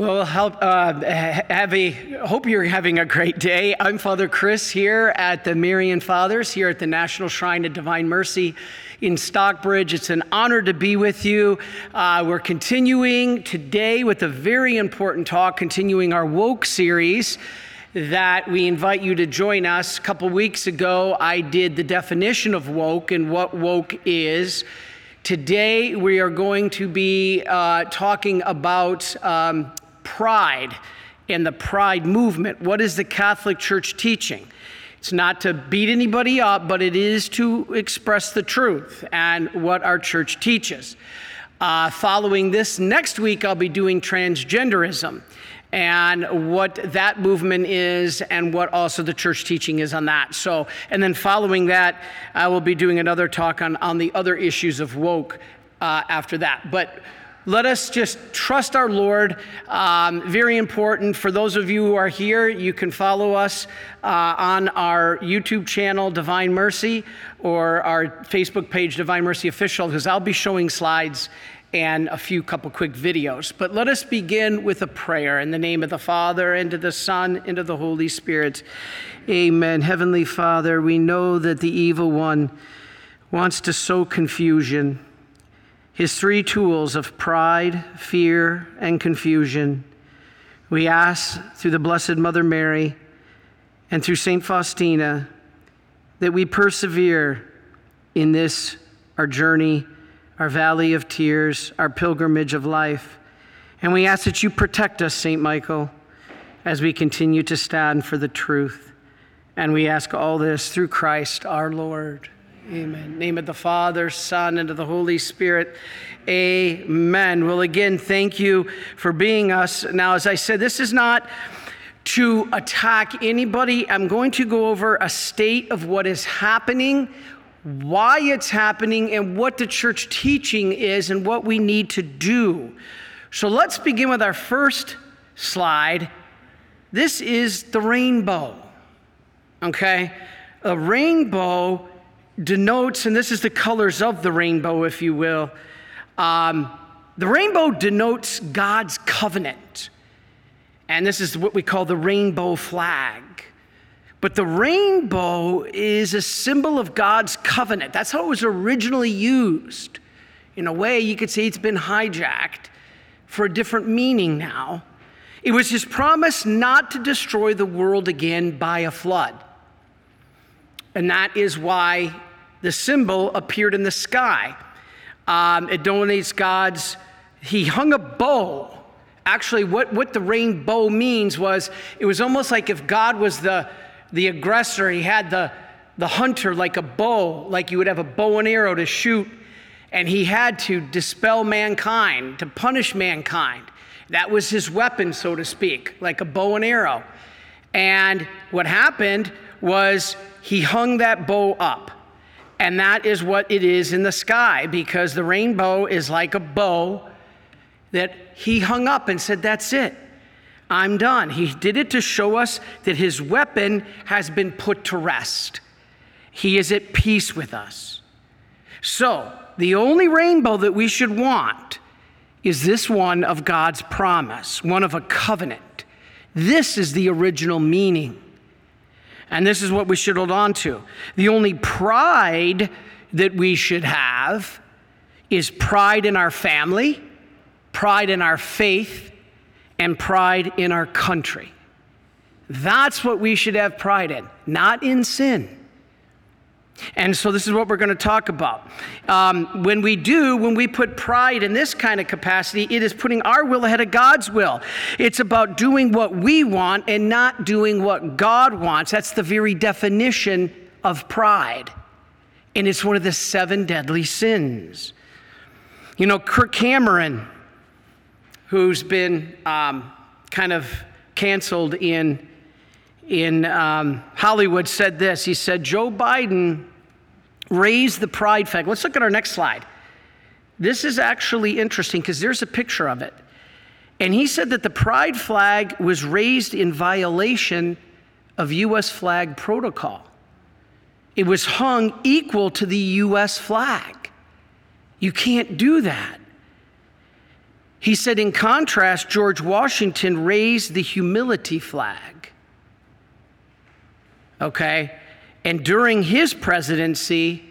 Well, help, uh, have a, hope you're having a great day. I'm Father Chris here at the Marian Fathers, here at the National Shrine of Divine Mercy in Stockbridge. It's an honor to be with you. Uh, we're continuing today with a very important talk, continuing our Woke series that we invite you to join us. A couple weeks ago, I did the definition of woke and what woke is. Today, we are going to be uh, talking about um, pride and the pride movement. What is the Catholic Church teaching? It's not to beat anybody up, but it is to express the truth and what our church teaches. Uh, following this, next week I'll be doing transgenderism and what that movement is and what also the church teaching is on that. So, and then following that, I will be doing another talk on, on the other issues of woke uh, after that. But let us just trust our Lord. Um, very important for those of you who are here, you can follow us uh, on our YouTube channel, Divine Mercy, or our Facebook page, Divine Mercy Official, because I'll be showing slides and a few couple quick videos. But let us begin with a prayer in the name of the Father, and of the Son, and of the Holy Spirit. Amen. Heavenly Father, we know that the evil one wants to sow confusion his three tools of pride, fear, and confusion. We ask through the Blessed Mother Mary and through St. Faustina that we persevere in this, our journey, our valley of tears, our pilgrimage of life. And we ask that you protect us, St. Michael, as we continue to stand for the truth. And we ask all this through Christ our Lord. Amen. Name of the Father, Son, and of the Holy Spirit. Amen. Well, again, thank you for being us. Now, as I said, this is not to attack anybody. I'm going to go over a state of what is happening, why it's happening, and what the church teaching is, and what we need to do. So let's begin with our first slide. This is the rainbow. Okay? A rainbow denotes, and this is the colors of the rainbow, if you will. Um, the rainbow denotes God's covenant. And this is what we call the rainbow flag. But the rainbow is a symbol of God's covenant. That's how it was originally used. In a way, you could say it's been hijacked for a different meaning now. It was his promise not to destroy the world again by a flood. And that is why the symbol appeared in the sky. Um, it donates God's, he hung a bow. Actually, what, what the rainbow means was it was almost like if God was the, the aggressor, he had the, the hunter like a bow, like you would have a bow and arrow to shoot, and he had to dispel mankind, to punish mankind. That was his weapon, so to speak, like a bow and arrow. And what happened was he hung that bow up. And that is what it is in the sky because the rainbow is like a bow that he hung up and said, That's it. I'm done. He did it to show us that his weapon has been put to rest. He is at peace with us. So, the only rainbow that we should want is this one of God's promise, one of a covenant. This is the original meaning. And this is what we should hold on to. The only pride that we should have is pride in our family, pride in our faith, and pride in our country. That's what we should have pride in, not in sin. And so, this is what we're going to talk about. Um, when we do, when we put pride in this kind of capacity, it is putting our will ahead of God's will. It's about doing what we want and not doing what God wants. That's the very definition of pride. And it's one of the seven deadly sins. You know, Kirk Cameron, who's been um, kind of canceled in in um, Hollywood said this. He said, Joe Biden raised the pride flag. Let's look at our next slide. This is actually interesting because there's a picture of it. And he said that the pride flag was raised in violation of U.S. flag protocol. It was hung equal to the U.S. flag. You can't do that. He said, in contrast, George Washington raised the humility flag. Okay? And during his presidency,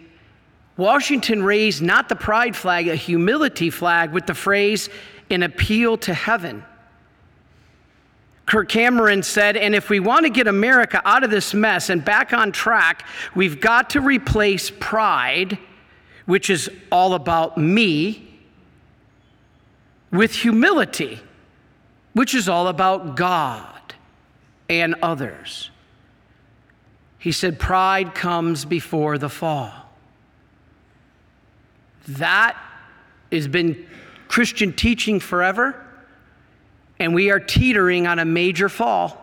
Washington raised not the pride flag, a humility flag with the phrase, an appeal to heaven. Kirk Cameron said, and if we want to get America out of this mess and back on track, we've got to replace pride, which is all about me, with humility, which is all about God and others. He said, Pride comes before the fall. That has been Christian teaching forever and we are teetering on a major fall.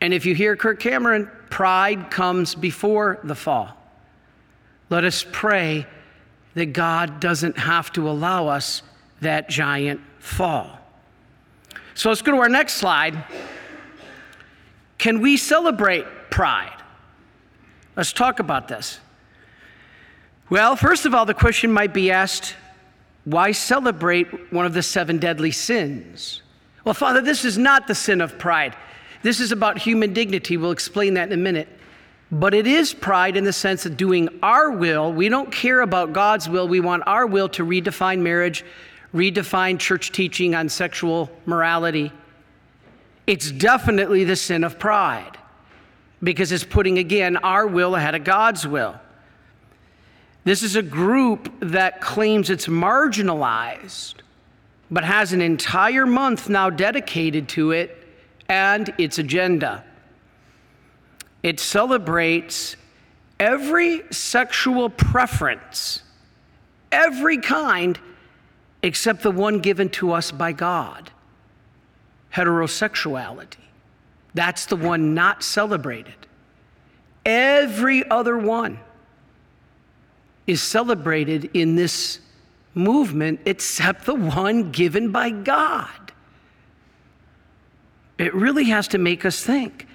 And if you hear Kirk Cameron, pride comes before the fall. Let us pray that God doesn't have to allow us that giant fall. So let's go to our next slide. Can we celebrate pride? Let's talk about this. Well, first of all, the question might be asked why celebrate one of the seven deadly sins? Well, Father, this is not the sin of pride. This is about human dignity. We'll explain that in a minute. But it is pride in the sense of doing our will. We don't care about God's will. We want our will to redefine marriage, redefine church teaching on sexual morality. It's definitely the sin of pride because it's putting, again, our will ahead of God's will. This is a group that claims it's marginalized, but has an entire month now dedicated to it and its agenda. It celebrates every sexual preference, every kind, except the one given to us by God heterosexuality. That's the one not celebrated. Every other one is celebrated in this movement except the one given by God. It really has to make us think.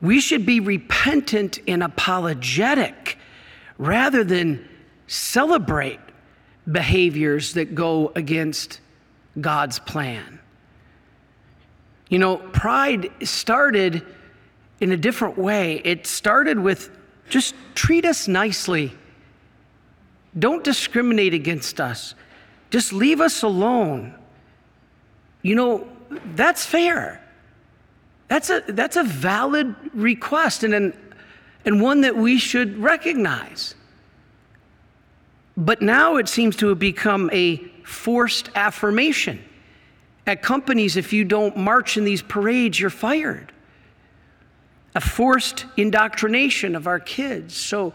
We should be repentant and apologetic rather than celebrate behaviors that go against God's plan. You know, pride started in a different way. It started with just treat us nicely. Don't discriminate against us. Just leave us alone. You know, that's fair. That's a, that's a valid request and, an, and one that we should recognize. But now it seems to have become a forced affirmation. At companies, if you don't march in these parades, you're fired a forced indoctrination of our kids. So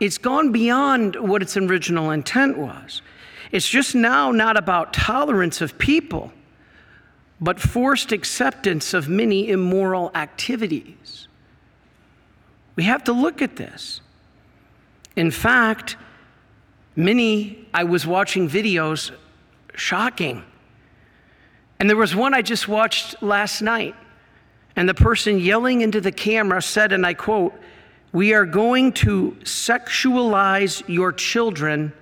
it's gone beyond what its original intent was. It's just now not about tolerance of people, but forced acceptance of many immoral activities. We have to look at this. In fact, many, I was watching videos, shocking. And there was one I just watched last night and the person yelling into the camera said, and I quote, We are going to sexualize your children,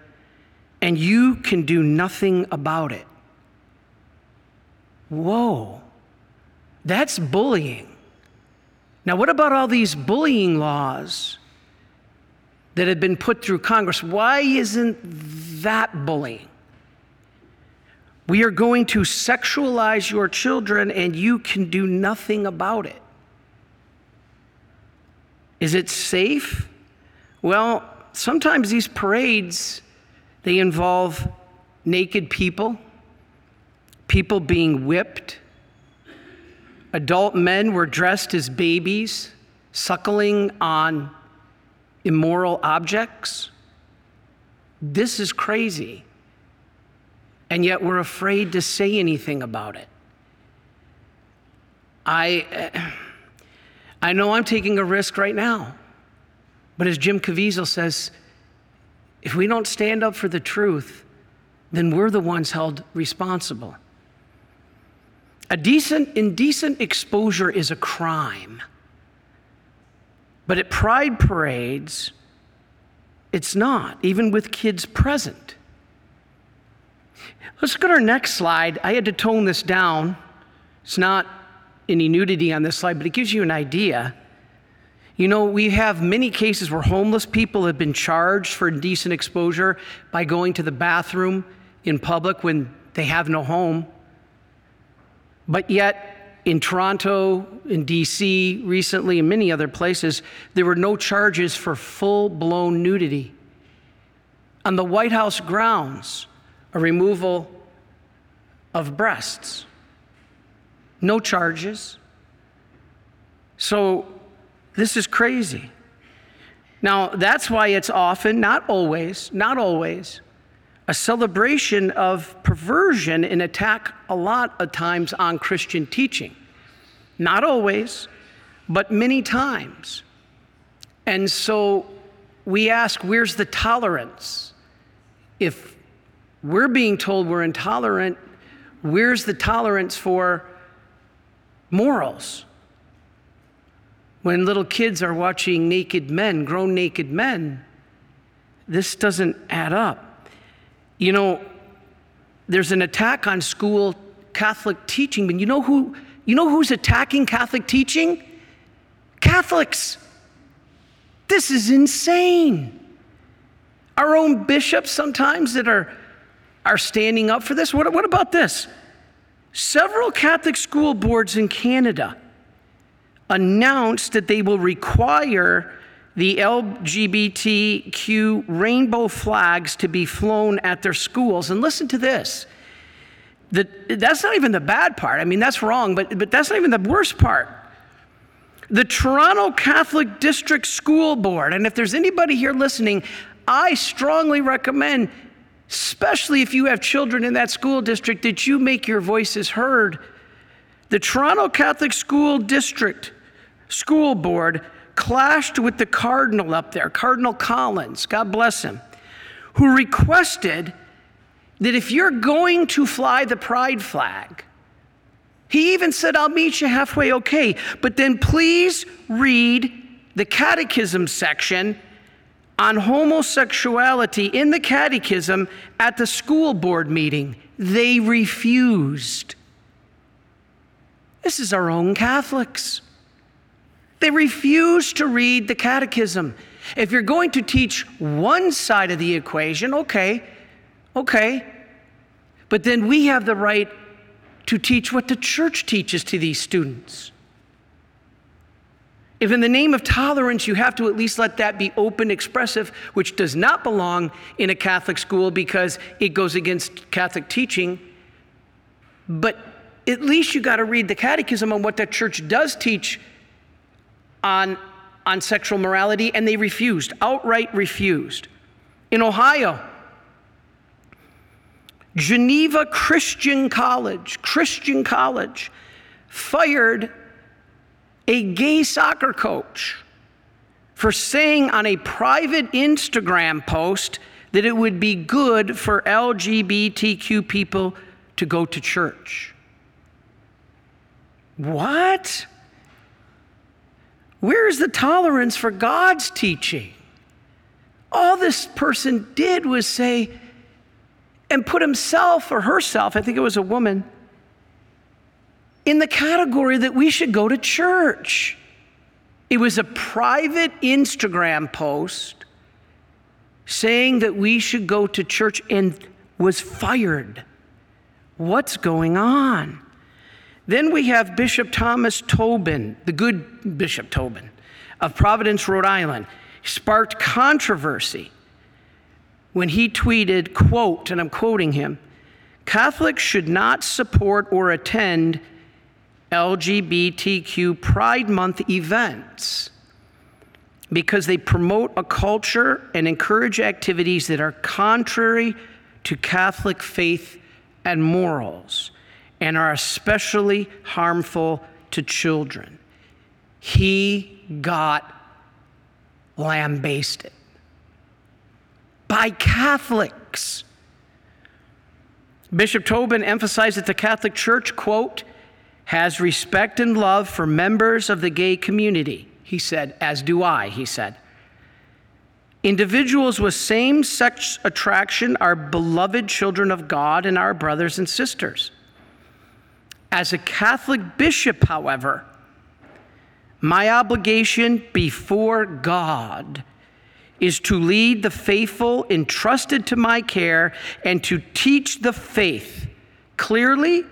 and you can do nothing about it. Whoa, that's bullying. Now, what about all these bullying laws that have been put through Congress? Why isn't that bullying? We are going to sexualize your children and you can do nothing about it. Is it safe? Well, sometimes these parades they involve naked people, people being whipped. Adult men were dressed as babies, suckling on immoral objects. This is crazy and yet we're afraid to say anything about it. I, eh, I know I'm taking a risk right now, but as Jim Caviezel says, if we don't stand up for the truth, then we're the ones held responsible. A decent, indecent exposure is a crime. But at pride parades, it's not, even with kids present. Let's go to our next slide. I had to tone this down. It's not any nudity on this slide, but it gives you an idea. You know, we have many cases where homeless people have been charged for indecent exposure by going to the bathroom in public when they have no home. But yet, in Toronto, in DC, recently, in many other places, there were no charges for full blown nudity. On the White House grounds, a removal of breasts. No charges. So, this is crazy. Now, that's why it's often, not always, not always, a celebration of perversion and attack a lot of times on Christian teaching. Not always, but many times. And so we ask, where's the tolerance? If we're being told we're intolerant, where's the tolerance for morals? when little kids are watching naked men, grown naked men, this doesn't add up. You know, there's an attack on school Catholic teaching, but you know who you know who's attacking Catholic teaching? Catholics. This is insane. Our own bishops sometimes that are are standing up for this. What, what about this? Several Catholic school boards in Canada announced that they will require the LGBTQ rainbow flags to be flown at their schools. And listen to this. The, that's not even the bad part. I mean, that's wrong, but, but that's not even the worst part. The Toronto Catholic District School Board, and if there's anybody here listening, I strongly recommend, especially if you have children in that school district, that you make your voices heard. The Toronto Catholic School District school board clashed with the cardinal up there, Cardinal Collins, God bless him, who requested that if you're going to fly the pride flag, he even said, I'll meet you halfway, okay, but then please read the catechism section on homosexuality in the catechism at the school board meeting. They refused. This is our own Catholics. They refuse to read the catechism. If you're going to teach one side of the equation, okay, okay. But then we have the right to teach what the church teaches to these students. If in the name of tolerance you have to at least let that be open, expressive, which does not belong in a Catholic school because it goes against Catholic teaching, but at least you got to read the catechism on what the church does teach on, on sexual morality, and they refused, outright refused. In Ohio, Geneva Christian College, Christian College, fired a gay soccer coach for saying on a private Instagram post that it would be good for LGBTQ people to go to church. What? Where's the tolerance for God's teaching? All this person did was say, and put himself or herself, I think it was a woman, in the category that we should go to church. It was a private Instagram post saying that we should go to church and was fired. What's going on? Then we have Bishop Thomas Tobin, the good Bishop Tobin of Providence, Rhode Island, sparked controversy when he tweeted, quote, and I'm quoting him, Catholics should not support or attend LGBTQ Pride Month events because they promote a culture and encourage activities that are contrary to Catholic faith and morals and are especially harmful to children. He got lambasted by Catholics. Bishop Tobin emphasized that the Catholic Church, quote, has respect and love for members of the gay community. He said, as do I, he said. Individuals with same sex attraction are beloved children of God and our brothers and sisters. As a Catholic bishop, however, my obligation before God is to lead the faithful entrusted to my care and to teach the faith clearly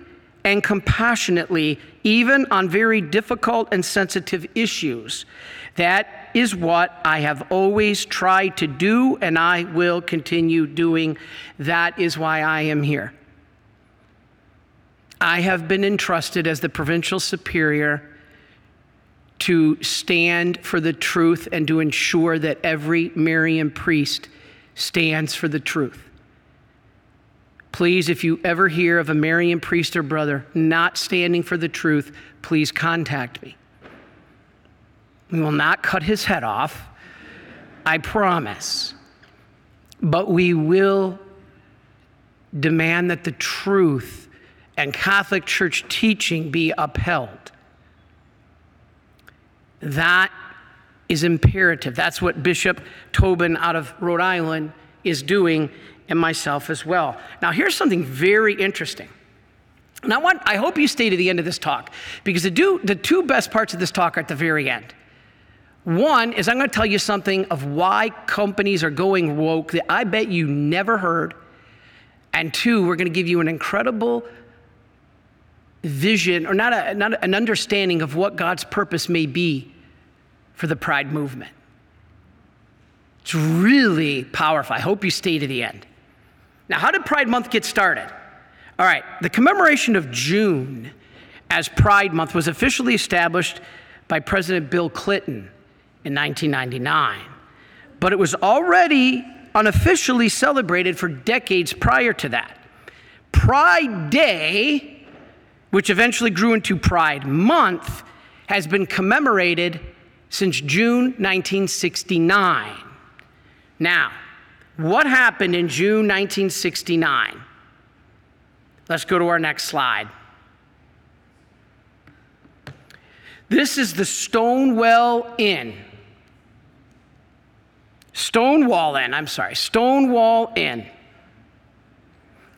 and compassionately, even on very difficult and sensitive issues. That is what I have always tried to do, and I will continue doing. That is why I am here. I have been entrusted as the provincial superior to stand for the truth and to ensure that every Marian priest stands for the truth. Please, if you ever hear of a Marian priest or brother not standing for the truth, please contact me. We will not cut his head off, I promise. But we will demand that the truth and Catholic Church teaching be upheld. That is imperative. That's what Bishop Tobin out of Rhode Island is doing, and myself as well. Now, here's something very interesting. And I, want, I hope you stay to the end of this talk because the, do, the two best parts of this talk are at the very end. One is I'm going to tell you something of why companies are going woke that I bet you never heard. And two, we're going to give you an incredible vision or not, a, not an understanding of what God's purpose may be for the pride movement. It's really powerful. I hope you stay to the end. Now, how did Pride Month get started? All right, the commemoration of June as Pride Month was officially established by President Bill Clinton in 1999, but it was already unofficially celebrated for decades prior to that. Pride Day which eventually grew into Pride Month, has been commemorated since June 1969. Now, what happened in June 1969? Let's go to our next slide. This is the Stonewall Inn. Stonewall Inn, I'm sorry, Stonewall Inn.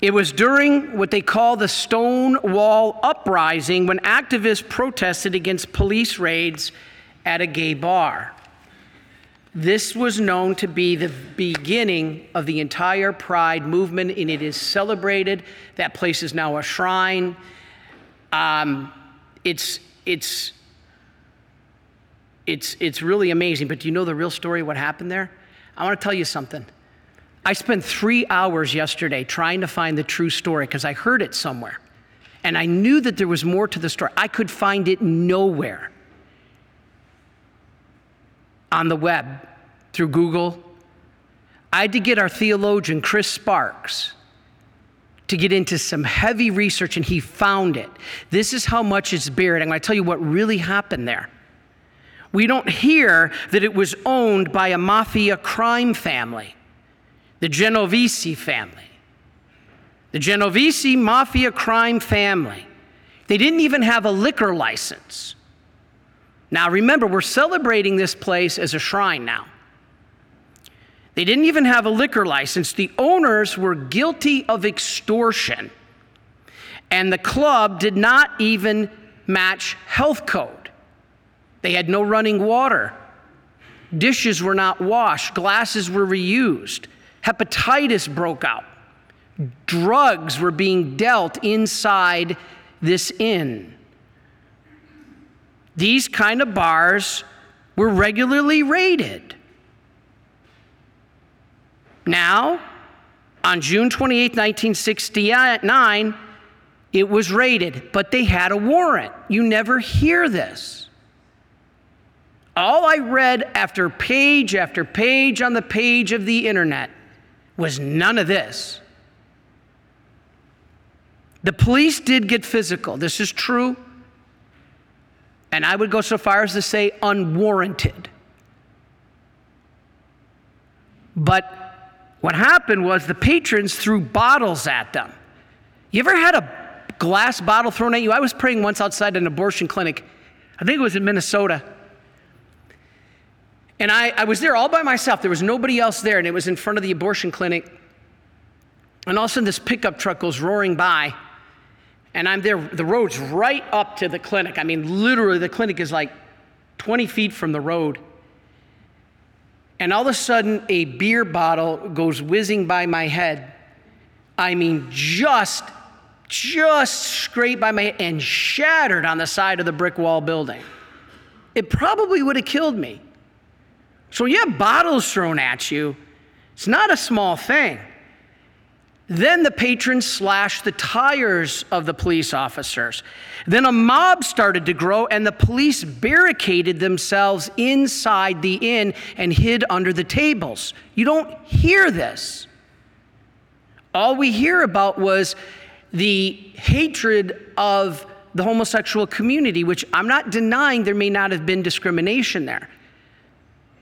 It was during what they call the Stonewall Uprising when activists protested against police raids at a gay bar. This was known to be the beginning of the entire Pride movement, and it is celebrated. That place is now a shrine. Um, it's, it's, it's, it's really amazing. But do you know the real story what happened there? I want to tell you something. I spent three hours yesterday trying to find the true story because I heard it somewhere. And I knew that there was more to the story. I could find it nowhere on the web through Google. I had to get our theologian, Chris Sparks, to get into some heavy research, and he found it. This is how much it's buried. I'm going to tell you what really happened there. We don't hear that it was owned by a mafia crime family the Genovese family. The Genovese mafia crime family. They didn't even have a liquor license. Now, remember, we're celebrating this place as a shrine now. They didn't even have a liquor license. The owners were guilty of extortion. And the club did not even match health code. They had no running water. Dishes were not washed. Glasses were reused. Hepatitis broke out. Drugs were being dealt inside this inn. These kind of bars were regularly raided. Now, on June 28, 1969, it was raided, but they had a warrant. You never hear this. All I read after page after page on the page of the internet was none of this. The police did get physical. This is true. And I would go so far as to say unwarranted. But what happened was the patrons threw bottles at them. You ever had a glass bottle thrown at you? I was praying once outside an abortion clinic. I think it was in Minnesota. And I, I was there all by myself. There was nobody else there, and it was in front of the abortion clinic. And all of a sudden, this pickup truck goes roaring by, and I'm there. The road's right up to the clinic. I mean, literally, the clinic is like 20 feet from the road. And all of a sudden, a beer bottle goes whizzing by my head. I mean, just, just scraped by my head and shattered on the side of the brick wall building. It probably would have killed me. So you have bottles thrown at you. It's not a small thing. Then the patrons slashed the tires of the police officers. Then a mob started to grow, and the police barricaded themselves inside the inn and hid under the tables. You don't hear this. All we hear about was the hatred of the homosexual community, which I'm not denying there may not have been discrimination there.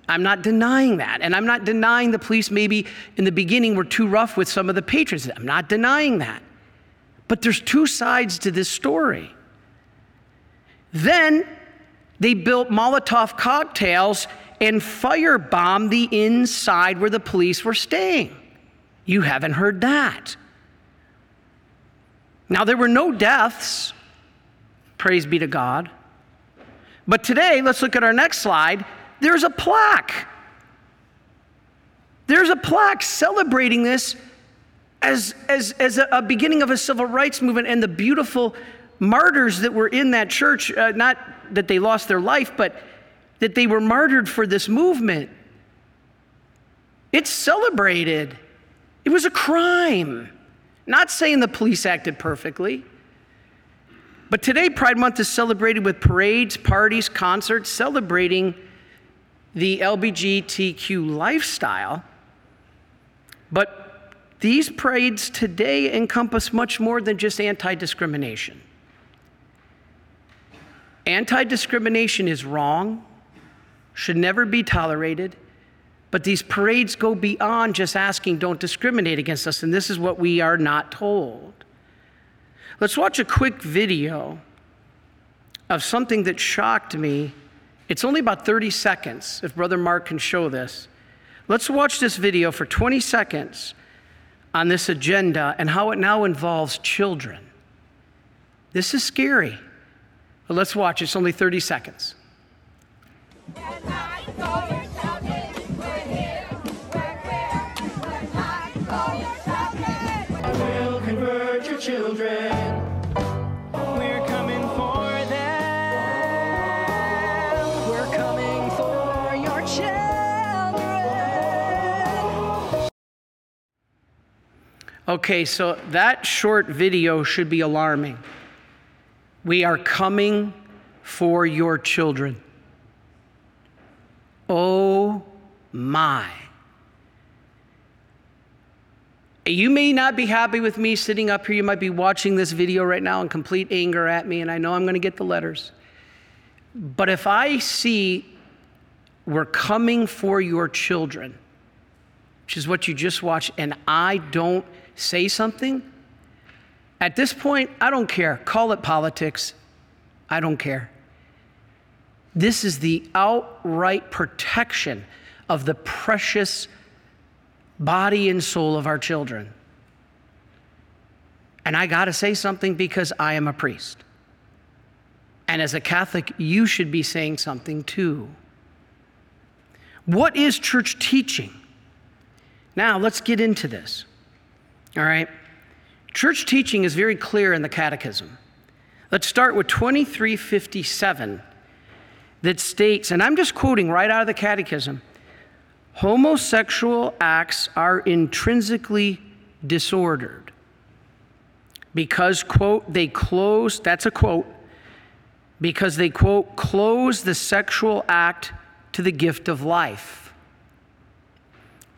I'm not denying that. And I'm not denying the police maybe in the beginning were too rough with some of the patrons. I'm not denying that. But there's two sides to this story. Then they built Molotov cocktails and firebombed the inside where the police were staying. You haven't heard that. Now, there were no deaths, praise be to God. But today, let's look at our next slide there's a plaque. There's a plaque celebrating this as, as, as a, a beginning of a civil rights movement and the beautiful martyrs that were in that church. Uh, not that they lost their life, but that they were martyred for this movement. It's celebrated. It was a crime. Not saying the police acted perfectly. But today, Pride Month is celebrated with parades, parties, concerts, celebrating the LBGTQ lifestyle, but these parades today encompass much more than just anti discrimination. Anti discrimination is wrong, should never be tolerated, but these parades go beyond just asking, don't discriminate against us, and this is what we are not told. Let's watch a quick video of something that shocked me it's only about 30 seconds, if Brother Mark can show this. Let's watch this video for 20 seconds on this agenda and how it now involves children. This is scary. But let's watch. It's only 30 seconds. Okay, so that short video should be alarming. We are coming for your children. Oh my. You may not be happy with me sitting up here. You might be watching this video right now in complete anger at me, and I know I'm going to get the letters. But if I see we're coming for your children, which is what you just watched, and I don't say something, at this point, I don't care. Call it politics. I don't care. This is the outright protection of the precious body and soul of our children. And I got to say something because I am a priest. And as a Catholic, you should be saying something too. What is church teaching? Now, let's get into this. All right? Church teaching is very clear in the Catechism. Let's start with 2357 that states, and I'm just quoting right out of the Catechism homosexual acts are intrinsically disordered because, quote, they close, that's a quote, because they, quote, close the sexual act to the gift of life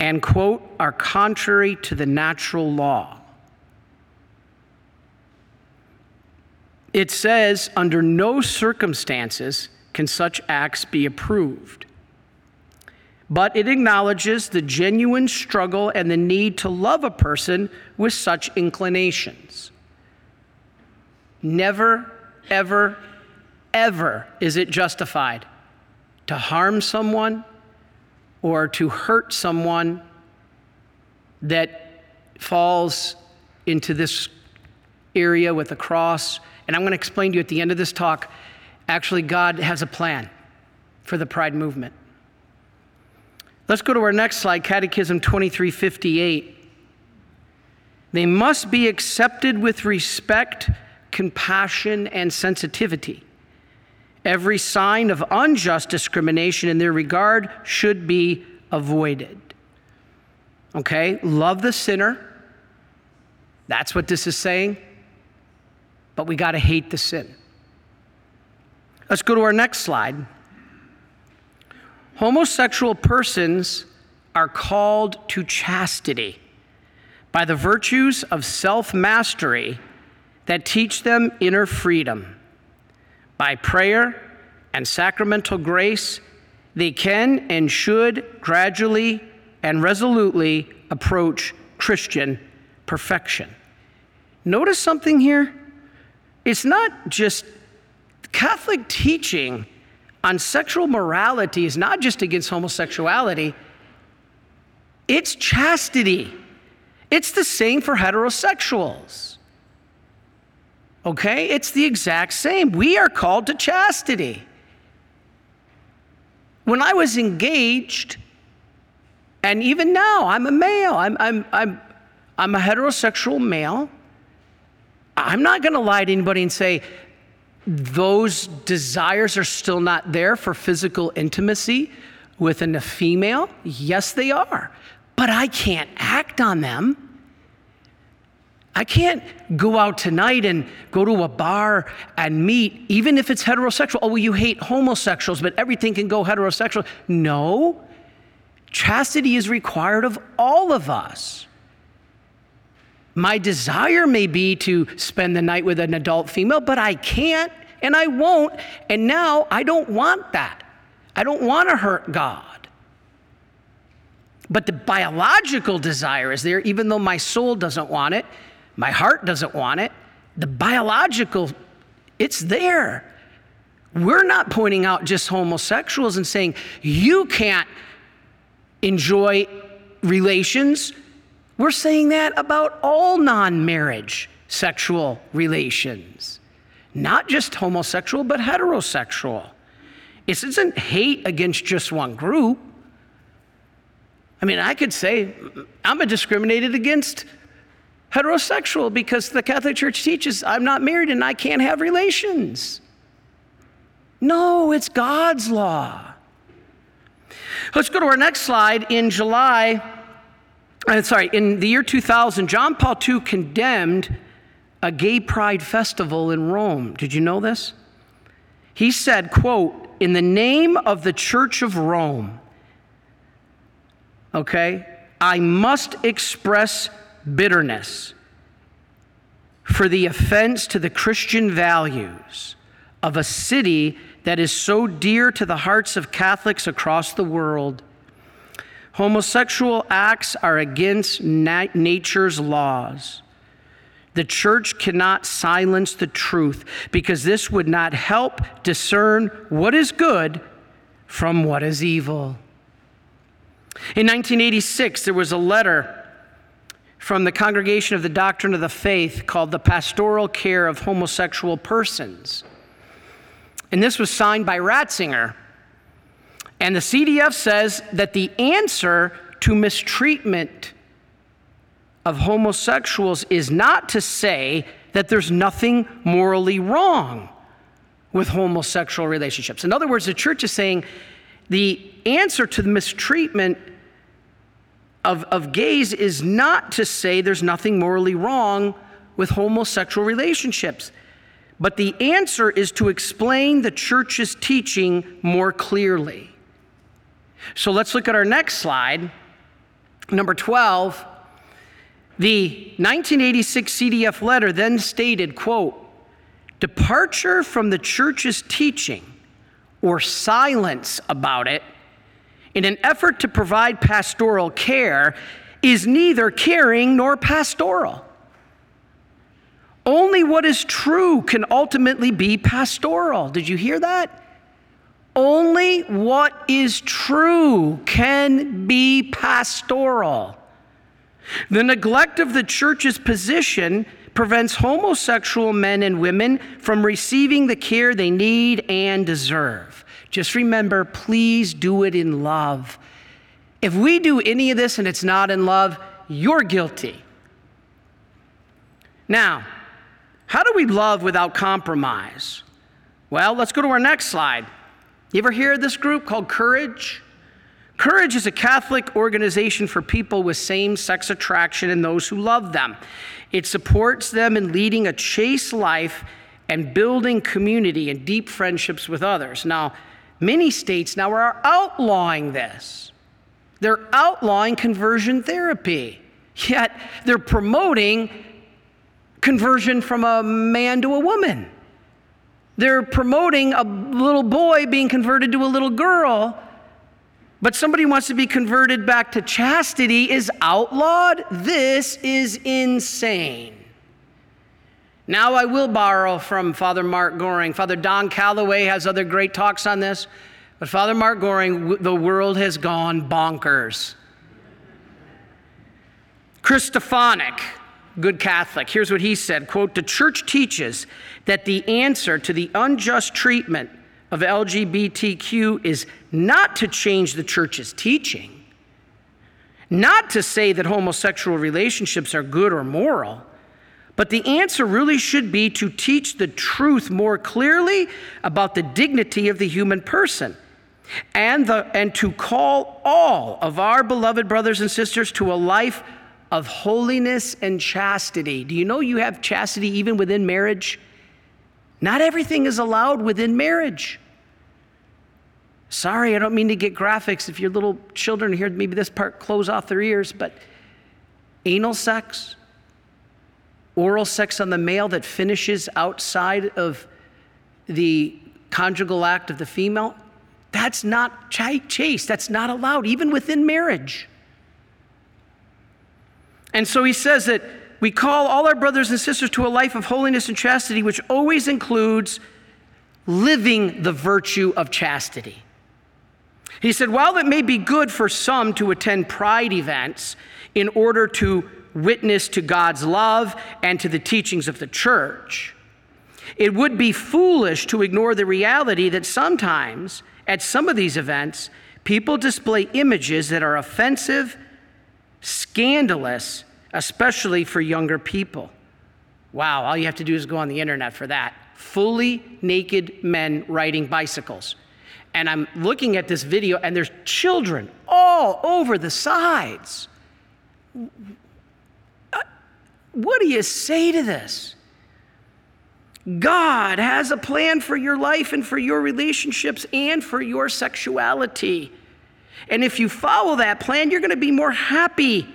and, quote, are contrary to the natural law. It says, under no circumstances can such acts be approved. But it acknowledges the genuine struggle and the need to love a person with such inclinations. Never, ever, ever is it justified to harm someone or to hurt someone that falls into this area with a cross. And I'm going to explain to you at the end of this talk actually, God has a plan for the pride movement. Let's go to our next slide, Catechism 2358. They must be accepted with respect, compassion, and sensitivity. Every sign of unjust discrimination in their regard should be avoided. Okay? Love the sinner. That's what this is saying. But we got to hate the sin. Let's go to our next slide. Homosexual persons are called to chastity by the virtues of self mastery that teach them inner freedom. By prayer and sacramental grace, they can and should gradually and resolutely approach Christian perfection. Notice something here? It's not just Catholic teaching on sexual morality is not just against homosexuality, it's chastity. It's the same for heterosexuals. Okay? It's the exact same. We are called to chastity. When I was engaged, and even now, I'm a male, I'm, I'm, I'm, I'm a heterosexual male. I'm not going to lie to anybody and say, those desires are still not there for physical intimacy with a female? Yes, they are. But I can't act on them. I can't go out tonight and go to a bar and meet, even if it's heterosexual. Oh, well, you hate homosexuals, but everything can go heterosexual. No. Chastity is required of all of us. My desire may be to spend the night with an adult female, but I can't and I won't. And now I don't want that. I don't want to hurt God. But the biological desire is there, even though my soul doesn't want it, my heart doesn't want it. The biological, it's there. We're not pointing out just homosexuals and saying, you can't enjoy relations we're saying that about all non marriage sexual relations, not just homosexual, but heterosexual. It isn't hate against just one group. I mean, I could say I'm discriminated against heterosexual because the Catholic Church teaches I'm not married and I can't have relations. No, it's God's law. Let's go to our next slide. In July, uh, sorry, in the year 2000, John Paul II condemned a gay pride festival in Rome. Did you know this? He said, quote, in the name of the Church of Rome, okay, I must express bitterness for the offense to the Christian values of a city that is so dear to the hearts of Catholics across the world Homosexual acts are against nat- nature's laws. The church cannot silence the truth because this would not help discern what is good from what is evil. In 1986, there was a letter from the Congregation of the Doctrine of the Faith called The Pastoral Care of Homosexual Persons. And this was signed by Ratzinger, and the CDF says that the answer to mistreatment of homosexuals is not to say that there's nothing morally wrong with homosexual relationships. In other words, the church is saying the answer to the mistreatment of, of gays is not to say there's nothing morally wrong with homosexual relationships. But the answer is to explain the church's teaching more clearly. So let's look at our next slide. Number 12. The 1986 CDF letter then stated, quote, departure from the church's teaching or silence about it in an effort to provide pastoral care is neither caring nor pastoral. Only what is true can ultimately be pastoral. Did you hear that? only what is true can be pastoral. The neglect of the church's position prevents homosexual men and women from receiving the care they need and deserve. Just remember, please do it in love. If we do any of this and it's not in love, you're guilty. Now, how do we love without compromise? Well, let's go to our next slide. You ever hear of this group called Courage? Courage is a Catholic organization for people with same sex attraction and those who love them. It supports them in leading a chaste life and building community and deep friendships with others. Now, many states now are outlawing this. They're outlawing conversion therapy, yet they're promoting conversion from a man to a woman. They're promoting a little boy being converted to a little girl, but somebody wants to be converted back to chastity is outlawed. This is insane. Now, I will borrow from Father Mark Goring. Father Don Calloway has other great talks on this, but Father Mark Goring, the world has gone bonkers. Chris Stefanick, good Catholic, here's what he said quote, the church teaches that the answer to the unjust treatment of LGBTQ is not to change the church's teaching, not to say that homosexual relationships are good or moral, but the answer really should be to teach the truth more clearly about the dignity of the human person. And, the, and to call all of our beloved brothers and sisters to a life of holiness and chastity. Do you know you have chastity even within marriage? Not everything is allowed within marriage. Sorry, I don't mean to get graphics. If your little children hear maybe this part close off their ears, but anal sex, oral sex on the male that finishes outside of the conjugal act of the female, that's not chaste. That's not allowed, even within marriage. And so he says that we call all our brothers and sisters to a life of holiness and chastity, which always includes living the virtue of chastity. He said, while it may be good for some to attend pride events in order to witness to God's love and to the teachings of the church, it would be foolish to ignore the reality that sometimes at some of these events, people display images that are offensive, scandalous, especially for younger people. Wow, all you have to do is go on the internet for that. Fully naked men riding bicycles. And I'm looking at this video, and there's children all over the sides. Uh, what do you say to this? God has a plan for your life and for your relationships and for your sexuality. And if you follow that plan, you're going to be more happy.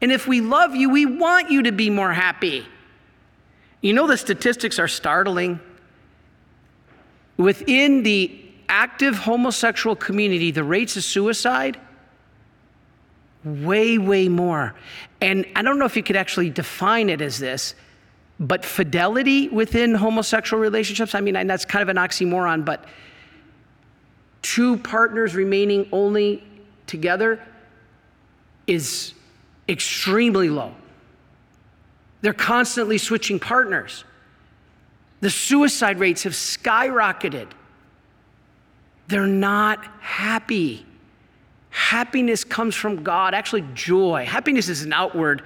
And if we love you, we want you to be more happy. You know, the statistics are startling. Within the active homosexual community, the rates of suicide, way, way more. And I don't know if you could actually define it as this, but fidelity within homosexual relationships, I mean, and that's kind of an oxymoron, but two partners remaining only together is extremely low. They're constantly switching partners. The suicide rates have skyrocketed. They're not happy. Happiness comes from God, actually, joy. Happiness is an outward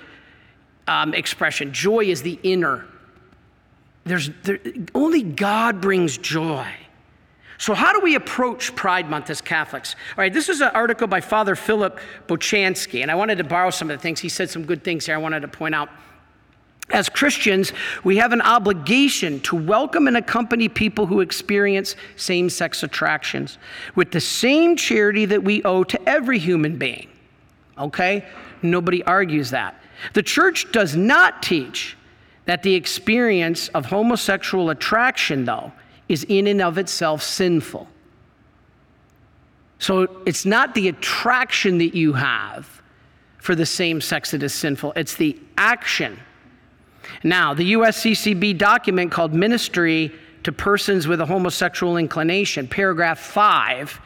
um, expression, joy is the inner. There's, there, only God brings joy. So, how do we approach Pride Month as Catholics? All right, this is an article by Father Philip Bochanski, and I wanted to borrow some of the things. He said some good things here I wanted to point out. As Christians, we have an obligation to welcome and accompany people who experience same sex attractions with the same charity that we owe to every human being. Okay? Nobody argues that. The church does not teach that the experience of homosexual attraction, though, is in and of itself sinful. So it's not the attraction that you have for the same sex that is sinful, it's the action now, the USCCB document called Ministry to persons with a homosexual inclination. Paragraph 5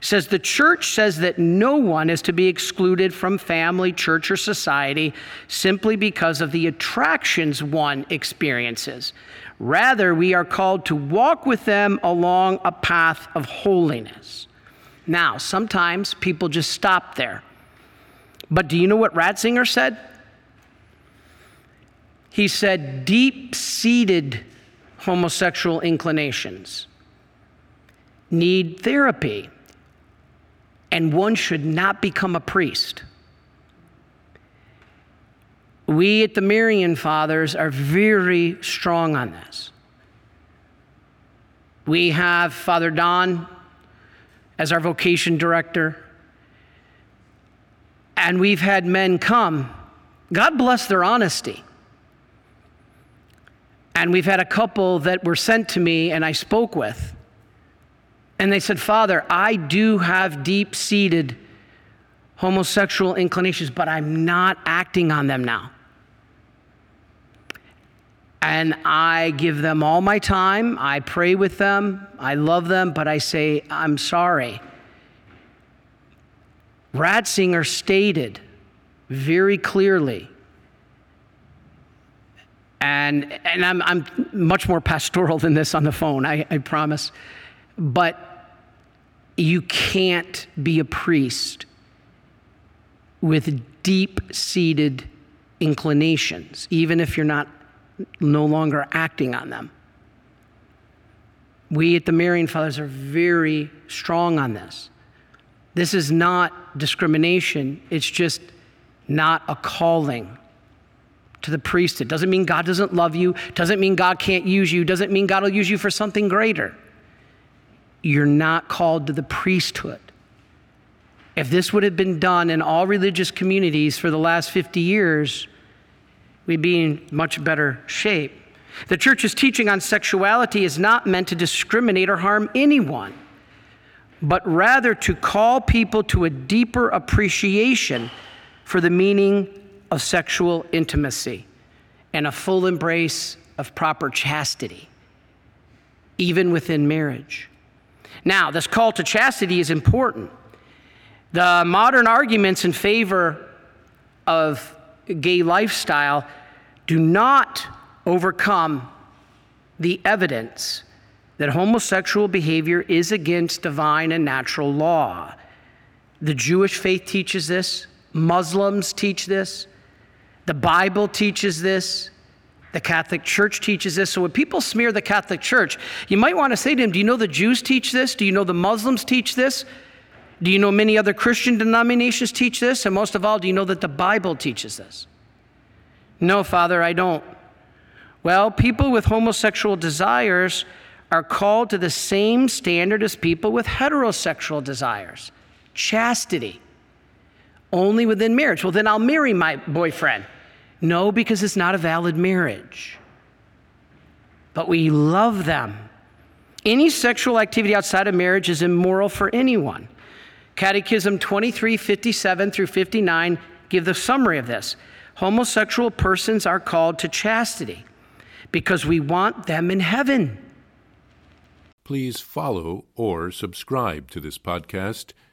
says the church says that no one is to be excluded from family, church, or society simply because of the attractions one experiences. Rather, we are called to walk with them along a path of holiness. Now, sometimes people just stop there. But do you know what Ratzinger said? He said, deep seated homosexual inclinations need therapy, and one should not become a priest. We at the Marian Fathers are very strong on this. We have Father Don as our vocation director, and we've had men come. God bless their honesty. And we've had a couple that were sent to me and I spoke with. And they said, Father, I do have deep seated homosexual inclinations, but I'm not acting on them now. And I give them all my time. I pray with them. I love them, but I say, I'm sorry. Ratzinger stated very clearly, and, and I'm, I'm much more pastoral than this on the phone, I, I promise. But you can't be a priest with deep seated inclinations, even if you're not no longer acting on them. We at the Marian Fathers are very strong on this. This is not discrimination, it's just not a calling to the priesthood. Doesn't mean God doesn't love you, doesn't mean God can't use you, doesn't mean God will use you for something greater. You're not called to the priesthood. If this would have been done in all religious communities for the last 50 years, we'd be in much better shape. The church's teaching on sexuality is not meant to discriminate or harm anyone, but rather to call people to a deeper appreciation for the meaning of sexual intimacy and a full embrace of proper chastity, even within marriage. Now, this call to chastity is important. The modern arguments in favor of gay lifestyle do not overcome the evidence that homosexual behavior is against divine and natural law. The Jewish faith teaches this, Muslims teach this, the Bible teaches this. The Catholic Church teaches this. So when people smear the Catholic Church, you might want to say to them, Do you know the Jews teach this? Do you know the Muslims teach this? Do you know many other Christian denominations teach this? And most of all, do you know that the Bible teaches this? No, Father, I don't. Well, people with homosexual desires are called to the same standard as people with heterosexual desires chastity, only within marriage. Well, then I'll marry my boyfriend. No, because it's not a valid marriage. But we love them. Any sexual activity outside of marriage is immoral for anyone. Catechism 2357 through 59 give the summary of this. Homosexual persons are called to chastity because we want them in heaven. Please follow or subscribe to this podcast